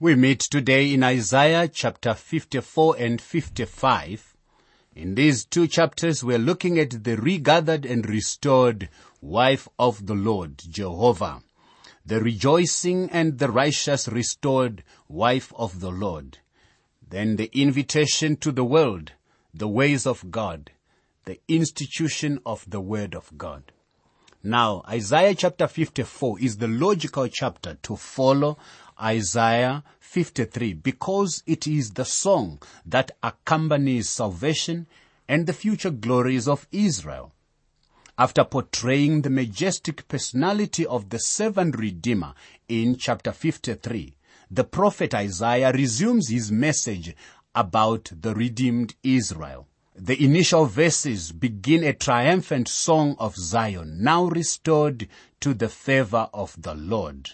We meet today in Isaiah chapter 54 and 55. In these two chapters, we're looking at the regathered and restored wife of the Lord, Jehovah. The rejoicing and the righteous restored wife of the Lord. Then the invitation to the world, the ways of God, the institution of the word of God. Now, Isaiah chapter 54 is the logical chapter to follow Isaiah 53 because it is the song that accompanies salvation and the future glories of Israel. After portraying the majestic personality of the servant redeemer in chapter 53, the prophet Isaiah resumes his message about the redeemed Israel. The initial verses begin a triumphant song of Zion, now restored to the favor of the Lord.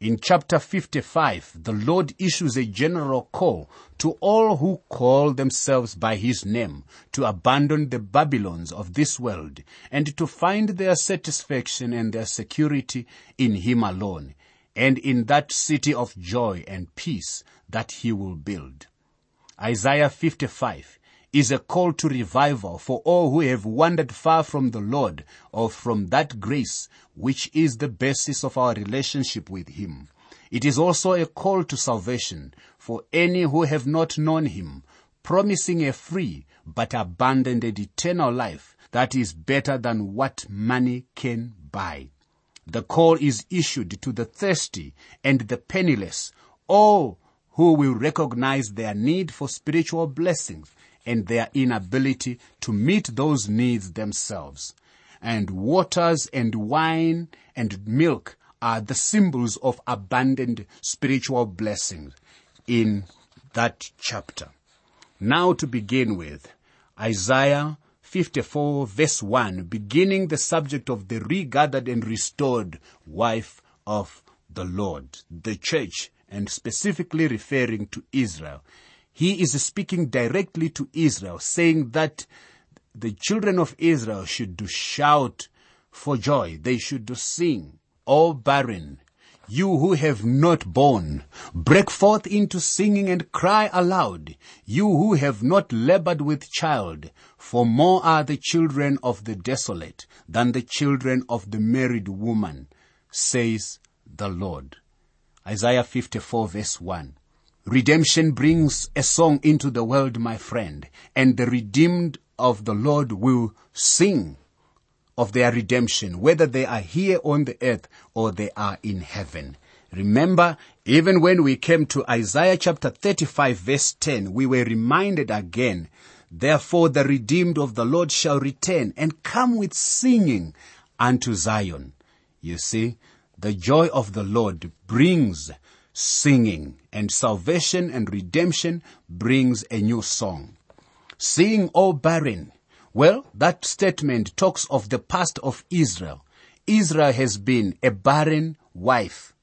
In chapter 55, the Lord issues a general call to all who call themselves by His name to abandon the Babylons of this world and to find their satisfaction and their security in Him alone and in that city of joy and peace that He will build. Isaiah 55 is a call to revival for all who have wandered far from the Lord or from that grace which is the basis of our relationship with Him. It is also a call to salvation for any who have not known Him, promising a free but abundant and eternal life that is better than what money can buy. The call is issued to the thirsty and the penniless, all who will recognize their need for spiritual blessings and their inability to meet those needs themselves. And waters and wine and milk are the symbols of abundant spiritual blessings in that chapter. Now to begin with, Isaiah 54 verse 1, beginning the subject of the regathered and restored wife of the Lord, the church, and specifically referring to Israel. He is speaking directly to Israel, saying that the children of Israel should do shout for joy. They should do sing. O barren, you who have not borne, break forth into singing and cry aloud. You who have not labored with child, for more are the children of the desolate than the children of the married woman, says the Lord. Isaiah 54 verse 1. Redemption brings a song into the world, my friend, and the redeemed of the Lord will sing of their redemption, whether they are here on the earth or they are in heaven. Remember, even when we came to Isaiah chapter 35 verse 10, we were reminded again, therefore the redeemed of the Lord shall return and come with singing unto Zion. You see, the joy of the Lord brings singing and salvation and redemption brings a new song. Sing, O barren. Well, that statement talks of the past of Israel. Israel has been a barren wife,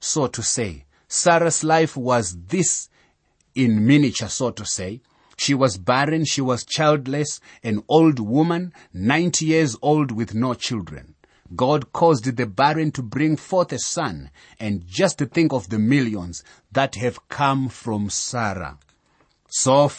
so to say. Sarah's life was this in miniature, so to say. She was barren, she was childless, an old woman, 90 years old with no children. God caused the barren to bring forth a son, and just to think of the millions that have come from Sarah. So,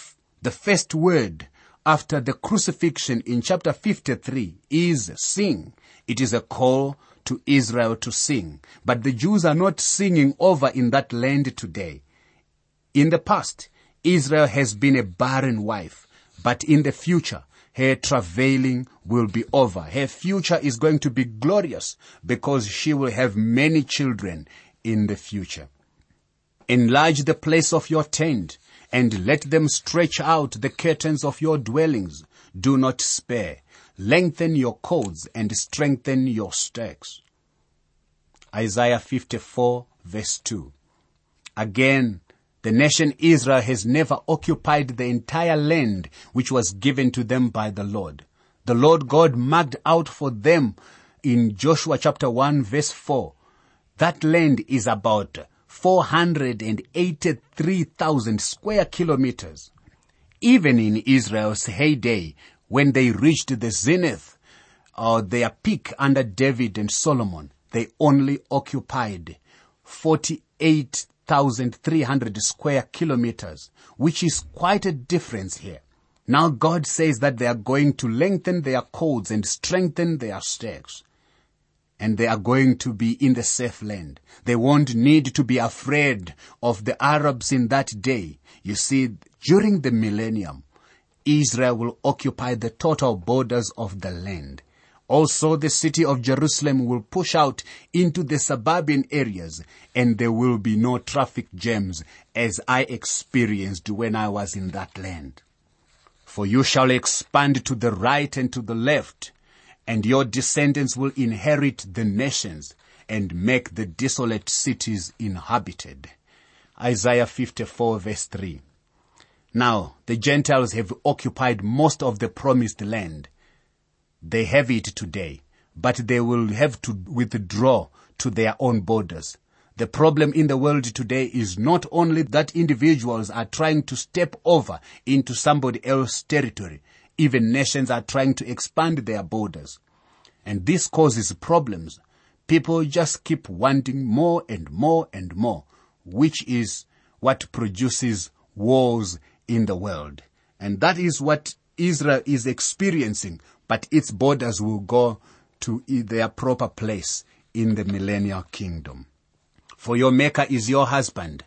the first word after the crucifixion in chapter 53 is sing. It is a call to Israel to sing. But the Jews are not singing over in that land today. In the past, Israel has been a barren wife, but in the future, her travailing will be over. Her future is going to be glorious because she will have many children in the future. Enlarge the place of your tent and let them stretch out the curtains of your dwellings. Do not spare. Lengthen your cords and strengthen your stakes. Isaiah 54 verse 2. Again, the nation Israel has never occupied the entire land which was given to them by the Lord. The Lord God marked out for them in Joshua chapter 1 verse 4. That land is about 483,000 square kilometers. Even in Israel's heyday, when they reached the zenith or their peak under David and Solomon, they only occupied 48 8,300 square kilometers, which is quite a difference here. Now God says that they are going to lengthen their cords and strengthen their stakes. And they are going to be in the safe land. They won't need to be afraid of the Arabs in that day. You see, during the millennium, Israel will occupy the total borders of the land. Also, the city of Jerusalem will push out into the suburban areas and there will be no traffic jams as I experienced when I was in that land. For you shall expand to the right and to the left and your descendants will inherit the nations and make the desolate cities inhabited. Isaiah 54 verse 3. Now, the Gentiles have occupied most of the promised land. They have it today, but they will have to withdraw to their own borders. The problem in the world today is not only that individuals are trying to step over into somebody else's territory, even nations are trying to expand their borders. And this causes problems. People just keep wanting more and more and more, which is what produces wars in the world. And that is what Israel is experiencing, but its borders will go to their proper place in the millennial kingdom. For your maker is your husband.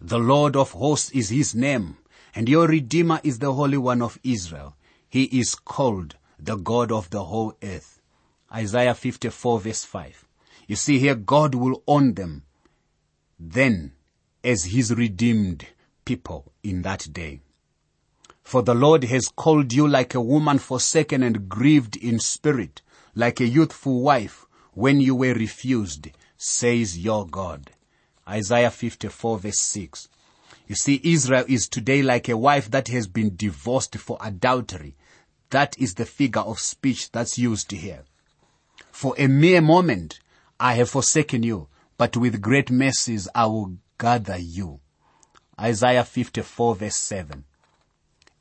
The Lord of hosts is his name, and your Redeemer is the Holy One of Israel. He is called the God of the whole earth. Isaiah 54 verse 5. You see here, God will own them then as his redeemed people in that day. For the Lord has called you like a woman forsaken and grieved in spirit, like a youthful wife when you were refused, says your God. Isaiah 54 verse 6. You see, Israel is today like a wife that has been divorced for adultery. That is the figure of speech that's used here. For a mere moment, I have forsaken you, but with great mercies I will gather you. Isaiah 54 verse 7.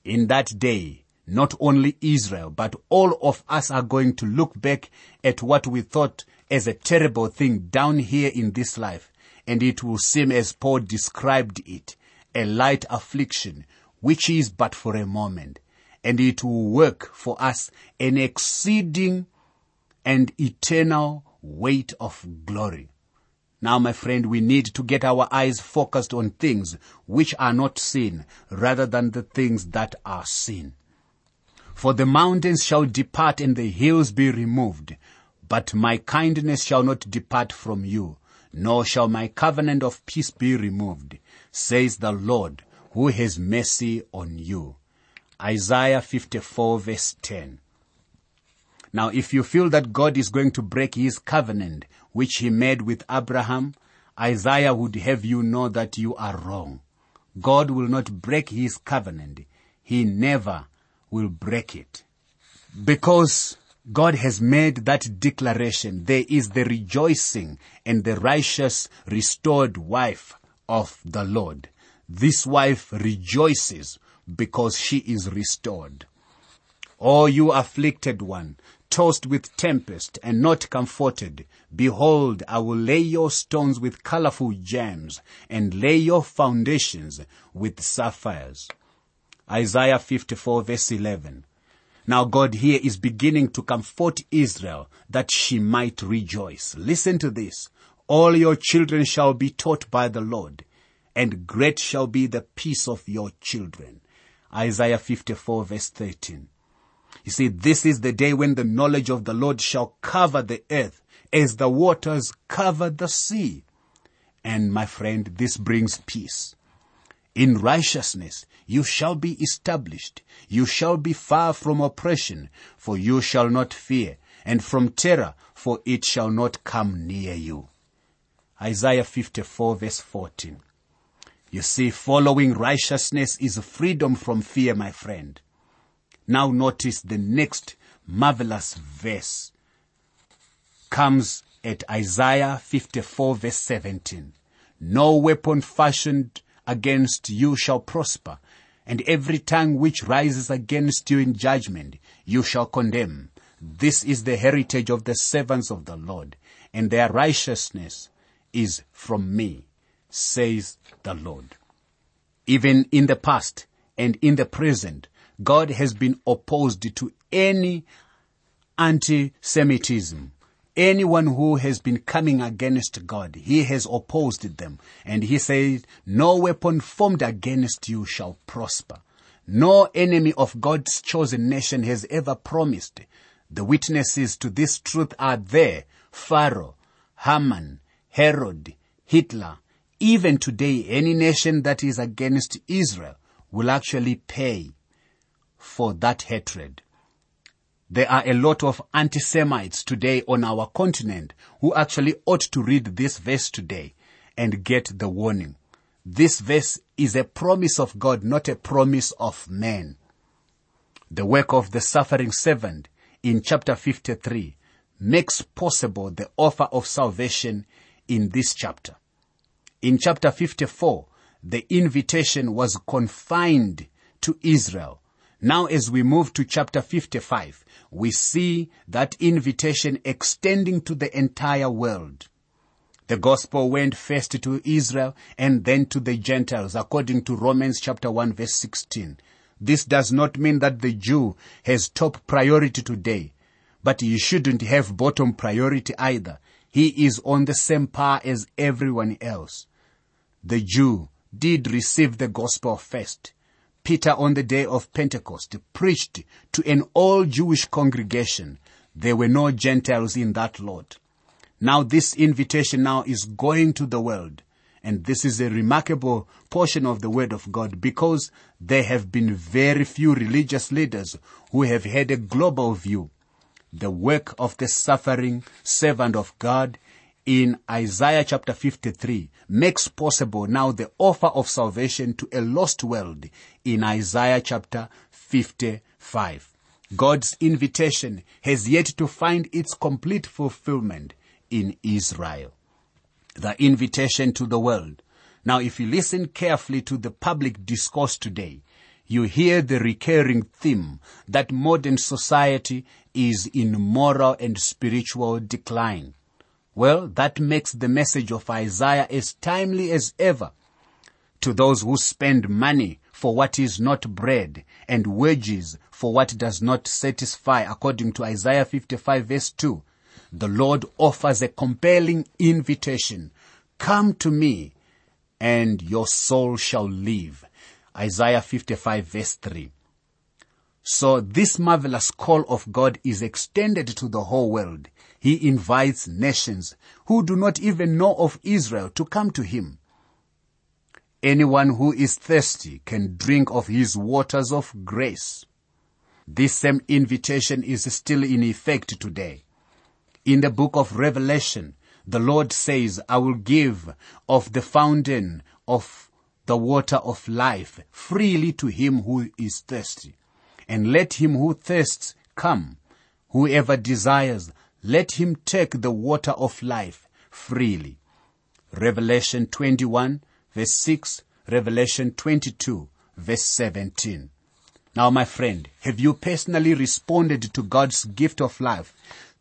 In that day, not only Israel, but all of us are going to look back at what we thought as a terrible thing down here in this life, and it will seem as Paul described it, a light affliction, which is but for a moment, and it will work for us an exceeding and eternal weight of glory. Now, my friend, we need to get our eyes focused on things which are not seen rather than the things that are seen. For the mountains shall depart and the hills be removed, but my kindness shall not depart from you, nor shall my covenant of peace be removed, says the Lord, who has mercy on you. Isaiah 54 verse 10. Now, if you feel that God is going to break his covenant, which he made with Abraham, Isaiah would have you know that you are wrong. God will not break his covenant. He never will break it. Because God has made that declaration, there is the rejoicing and the righteous restored wife of the Lord. This wife rejoices because she is restored. O you afflicted one, tossed with tempest and not comforted. Behold, I will lay your stones with colorful gems and lay your foundations with sapphires. Isaiah 54 verse 11. Now God here is beginning to comfort Israel that she might rejoice. Listen to this. All your children shall be taught by the Lord and great shall be the peace of your children. Isaiah 54 verse 13. You see, this is the day when the knowledge of the Lord shall cover the earth as the waters cover the sea. And my friend, this brings peace. In righteousness you shall be established. You shall be far from oppression, for you shall not fear, and from terror, for it shall not come near you. Isaiah 54 verse 14. You see, following righteousness is freedom from fear, my friend. Now notice the next marvelous verse comes at Isaiah 54 verse 17. No weapon fashioned against you shall prosper, and every tongue which rises against you in judgment you shall condemn. This is the heritage of the servants of the Lord, and their righteousness is from me, says the Lord. Even in the past and in the present, God has been opposed to any anti-Semitism. Anyone who has been coming against God, He has opposed them. And He said, no weapon formed against you shall prosper. No enemy of God's chosen nation has ever promised. The witnesses to this truth are there. Pharaoh, Haman, Herod, Hitler. Even today, any nation that is against Israel will actually pay for that hatred. There are a lot of anti-Semites today on our continent who actually ought to read this verse today and get the warning. This verse is a promise of God, not a promise of man. The work of the suffering servant in chapter 53 makes possible the offer of salvation in this chapter. In chapter 54, the invitation was confined to Israel. Now as we move to chapter 55, we see that invitation extending to the entire world. The gospel went first to Israel and then to the Gentiles according to Romans chapter 1 verse 16. This does not mean that the Jew has top priority today, but he shouldn't have bottom priority either. He is on the same par as everyone else. The Jew did receive the gospel first. Peter on the day of Pentecost preached to an all Jewish congregation. There were no Gentiles in that lot. Now this invitation now is going to the world. And this is a remarkable portion of the word of God because there have been very few religious leaders who have had a global view. The work of the suffering servant of God in Isaiah chapter 53 makes possible now the offer of salvation to a lost world in Isaiah chapter 55. God's invitation has yet to find its complete fulfillment in Israel. The invitation to the world. Now, if you listen carefully to the public discourse today, you hear the recurring theme that modern society is in moral and spiritual decline. Well, that makes the message of Isaiah as timely as ever. To those who spend money for what is not bread and wages for what does not satisfy according to Isaiah 55 verse 2, the Lord offers a compelling invitation. Come to me and your soul shall live. Isaiah 55 verse 3. So this marvelous call of God is extended to the whole world. He invites nations who do not even know of Israel to come to him. Anyone who is thirsty can drink of his waters of grace. This same invitation is still in effect today. In the book of Revelation, the Lord says, I will give of the fountain of the water of life freely to him who is thirsty. And let him who thirsts come. Whoever desires, let him take the water of life freely. Revelation 21 verse 6, Revelation 22 verse 17. Now my friend, have you personally responded to God's gift of life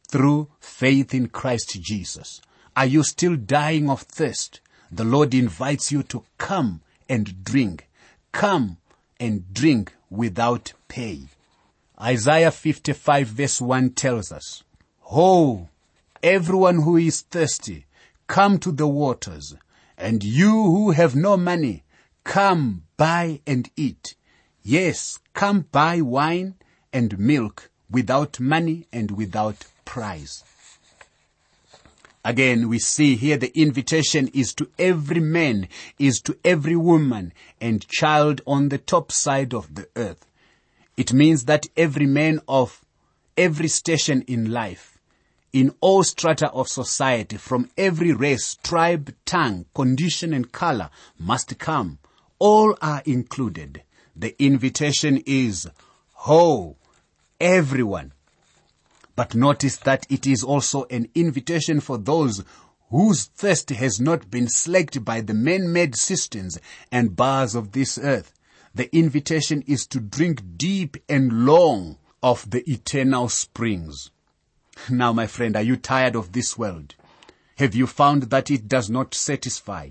through faith in Christ Jesus? Are you still dying of thirst? The Lord invites you to come and drink. Come and drink without pay. Isaiah 55 verse 1 tells us, Ho, everyone who is thirsty, come to the waters, and you who have no money, come buy and eat. Yes, come buy wine and milk without money and without price. Again, we see here the invitation is to every man, is to every woman and child on the top side of the earth. It means that every man of every station in life, in all strata of society, from every race, tribe, tongue, condition and color must come. All are included. The invitation is, ho, everyone. But notice that it is also an invitation for those whose thirst has not been slaked by the man-made cisterns and bars of this earth. The invitation is to drink deep and long of the eternal springs. Now, my friend, are you tired of this world? Have you found that it does not satisfy?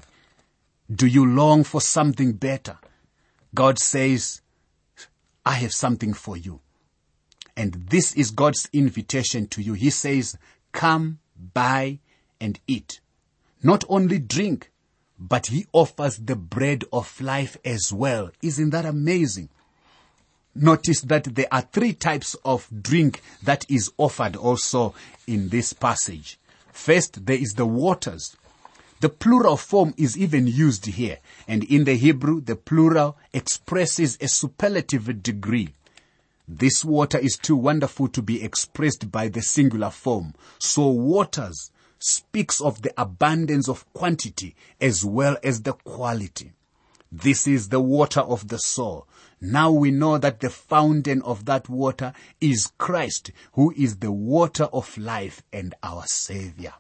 Do you long for something better? God says, I have something for you. And this is God's invitation to you. He says, come, buy, and eat. Not only drink, but He offers the bread of life as well. Isn't that amazing? Notice that there are three types of drink that is offered also in this passage. First, there is the waters. The plural form is even used here. And in the Hebrew, the plural expresses a superlative degree. This water is too wonderful to be expressed by the singular form. So waters speaks of the abundance of quantity as well as the quality. This is the water of the soul. Now we know that the fountain of that water is Christ, who is the water of life and our Savior.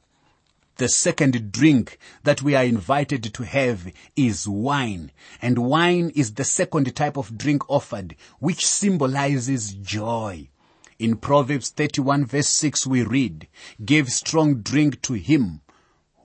The second drink that we are invited to have is wine. And wine is the second type of drink offered, which symbolizes joy. In Proverbs 31 verse 6 we read, Give strong drink to him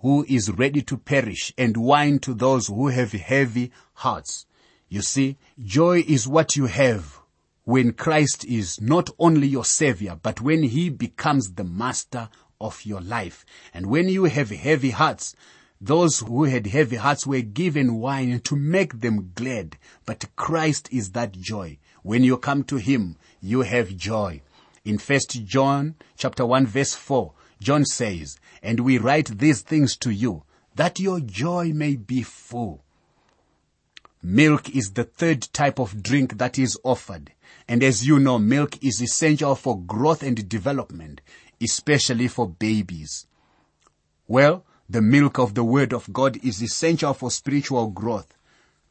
who is ready to perish and wine to those who have heavy hearts. You see, joy is what you have when Christ is not only your savior, but when he becomes the master of your life. And when you have heavy hearts, those who had heavy hearts were given wine to make them glad. But Christ is that joy. When you come to Him, you have joy. In First John chapter 1 verse 4, John says, And we write these things to you, that your joy may be full. Milk is the third type of drink that is offered. And as you know, milk is essential for growth and development especially for babies. Well, the milk of the Word of God is essential for spiritual growth.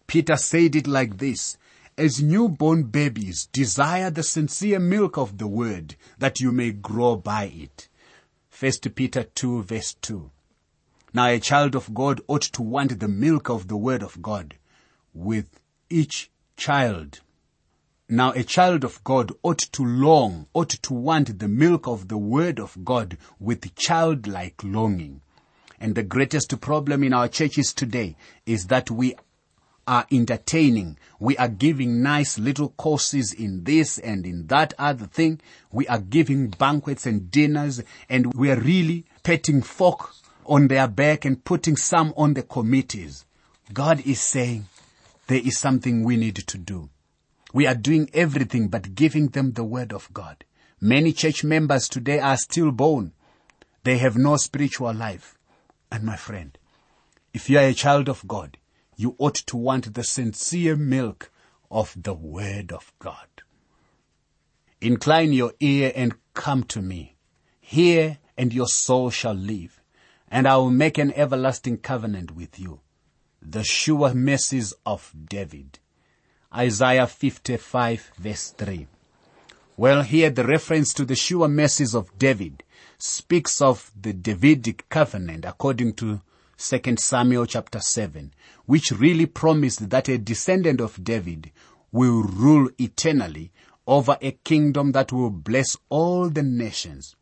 Peter said it like this, as newborn babies desire the sincere milk of the Word that you may grow by it. 1 Peter 2 verse 2. Now a child of God ought to want the milk of the Word of God. With each child, now a child of God ought to long, ought to want the milk of the word of God with childlike longing. And the greatest problem in our churches today is that we are entertaining. We are giving nice little courses in this and in that other thing. We are giving banquets and dinners and we are really petting folk on their back and putting some on the committees. God is saying there is something we need to do. We are doing everything but giving them the word of God. Many church members today are still born. They have no spiritual life. And my friend, if you are a child of God, you ought to want the sincere milk of the word of God. Incline your ear and come to me. Hear and your soul shall live, and I will make an everlasting covenant with you. The sure mercies of David. Isaiah 55 verse 3. Well, here the reference to the sure mercies of David speaks of the Davidic covenant according to 2 Samuel chapter 7, which really promised that a descendant of David will rule eternally over a kingdom that will bless all the nations.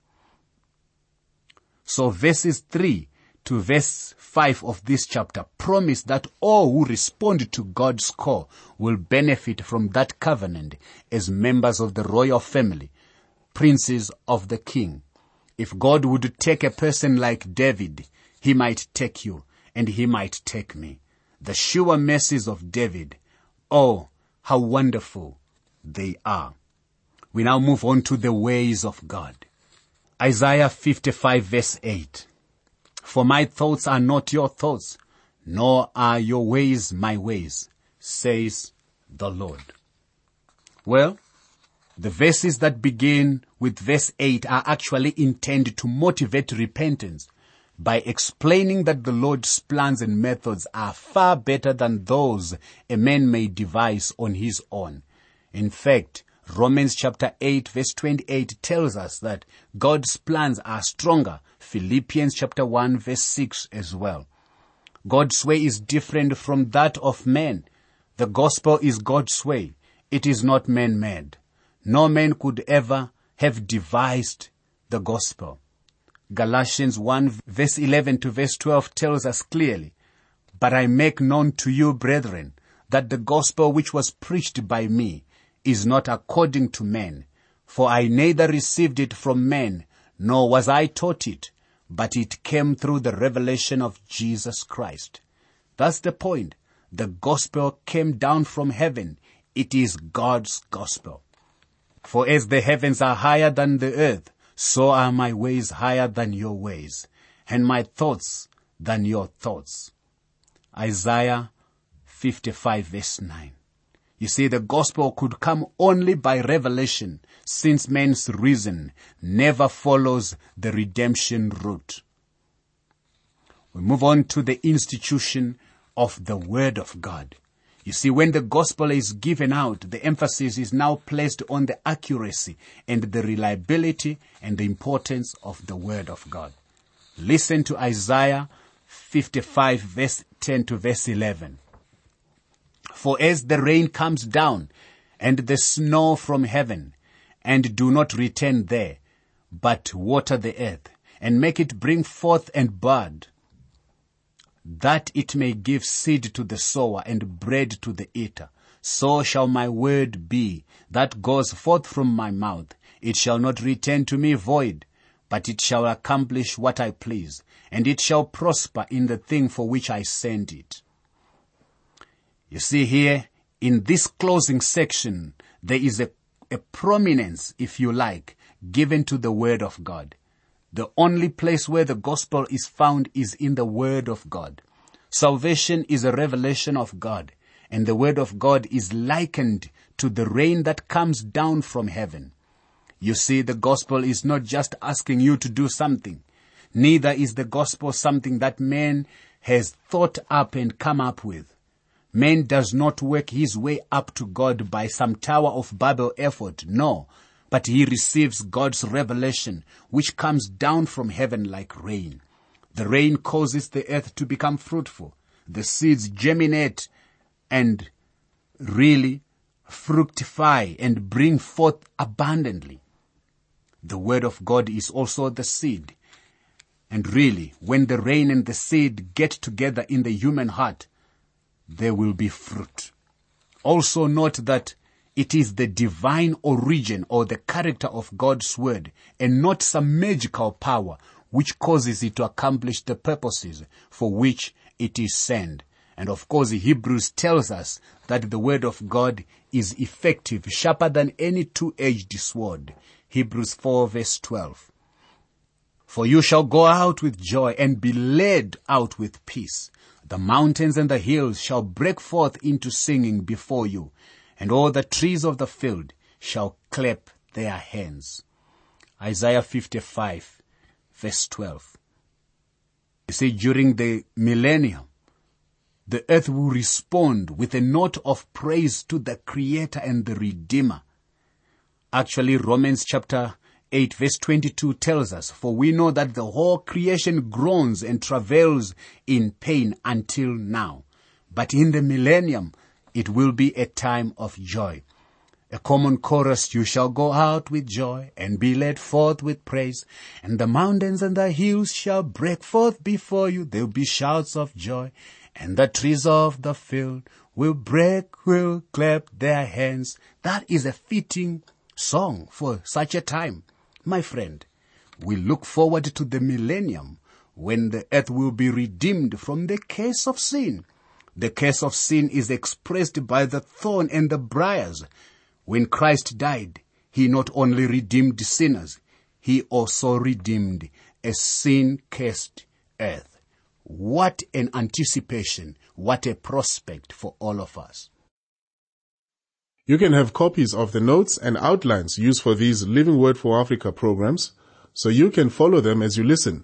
So verses 3 to verse 5 of this chapter promise that all who respond to God's call will benefit from that covenant as members of the royal family, princes of the king. If God would take a person like David, he might take you and he might take me. The sure mercies of David. Oh, how wonderful they are. We now move on to the ways of God. Isaiah 55 verse 8. For my thoughts are not your thoughts, nor are your ways my ways, says the Lord. Well, the verses that begin with verse 8 are actually intended to motivate repentance by explaining that the Lord's plans and methods are far better than those a man may devise on his own. In fact, Romans chapter 8 verse 28 tells us that God's plans are stronger Philippians chapter 1 verse 6 as well. God's way is different from that of men. The gospel is God's way. It is not man-made. No man could ever have devised the gospel. Galatians 1 verse 11 to verse 12 tells us clearly, But I make known to you, brethren, that the gospel which was preached by me is not according to men. For I neither received it from men, nor was I taught it, but it came through the revelation of Jesus Christ. That's the point. The gospel came down from heaven. It is God's gospel. For as the heavens are higher than the earth, so are my ways higher than your ways, and my thoughts than your thoughts. Isaiah 55 verse 9. You see, the gospel could come only by revelation, since man's reason never follows the redemption route. We move on to the institution of the Word of God. You see, when the gospel is given out, the emphasis is now placed on the accuracy and the reliability and the importance of the Word of God. Listen to Isaiah 55 verse 10 to verse 11. For as the rain comes down and the snow from heaven and do not return there, but water the earth and make it bring forth and bud, that it may give seed to the sower and bread to the eater. So shall my word be that goes forth from my mouth. It shall not return to me void, but it shall accomplish what I please, and it shall prosper in the thing for which I send it. You see here, in this closing section, there is a, a prominence, if you like, given to the Word of God. The only place where the gospel is found is in the Word of God. Salvation is a revelation of God, and the Word of God is likened to the rain that comes down from heaven. You see, the gospel is not just asking you to do something. Neither is the gospel something that man has thought up and come up with. Man does not work his way up to God by some Tower of Babel effort. No but he receives God's revelation, which comes down from heaven like rain. The rain causes the earth to become fruitful. The seeds germinate and really fructify and bring forth abundantly. The word of God is also the seed. And really, when the rain and the seed get together in the human heart, there will be fruit. Also note that it is the divine origin or the character of God's word and not some magical power which causes it to accomplish the purposes for which it is sent. And of course, Hebrews tells us that the word of God is effective, sharper than any two-edged sword. Hebrews 4 verse 12. For you shall go out with joy and be led out with peace. The mountains and the hills shall break forth into singing before you and all the trees of the field shall clap their hands. Isaiah 55 verse 12. You see, during the millennium, the earth will respond with a note of praise to the creator and the redeemer. Actually, Romans chapter 8 verse 22 tells us, for we know that the whole creation groans and travails in pain until now. But in the millennium, it will be a time of joy. A common chorus, you shall go out with joy and be led forth with praise, and the mountains and the hills shall break forth before you. There'll be shouts of joy, and the trees of the field will break, will clap their hands. That is a fitting song for such a time. My friend, we look forward to the millennium when the earth will be redeemed from the curse of sin the curse of sin is expressed by the thorn and the briars. When Christ died, he not only redeemed sinners, he also redeemed a sin-cursed earth. What an anticipation, what a prospect for all of us. You can have copies of the notes and outlines used for these Living Word for Africa programs so you can follow them as you listen.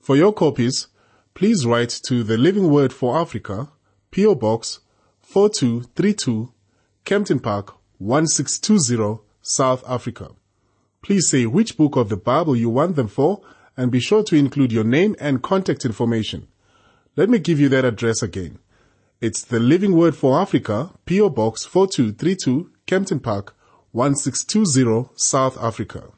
For your copies, please write to the Living Word for Africa, PO Box 4232, Kempton Park 1620, South Africa. Please say which book of the Bible you want them for and be sure to include your name and contact information. Let me give you that address again. It's the Living Word for Africa, PO Box 4232, Kempton Park 1620, South Africa.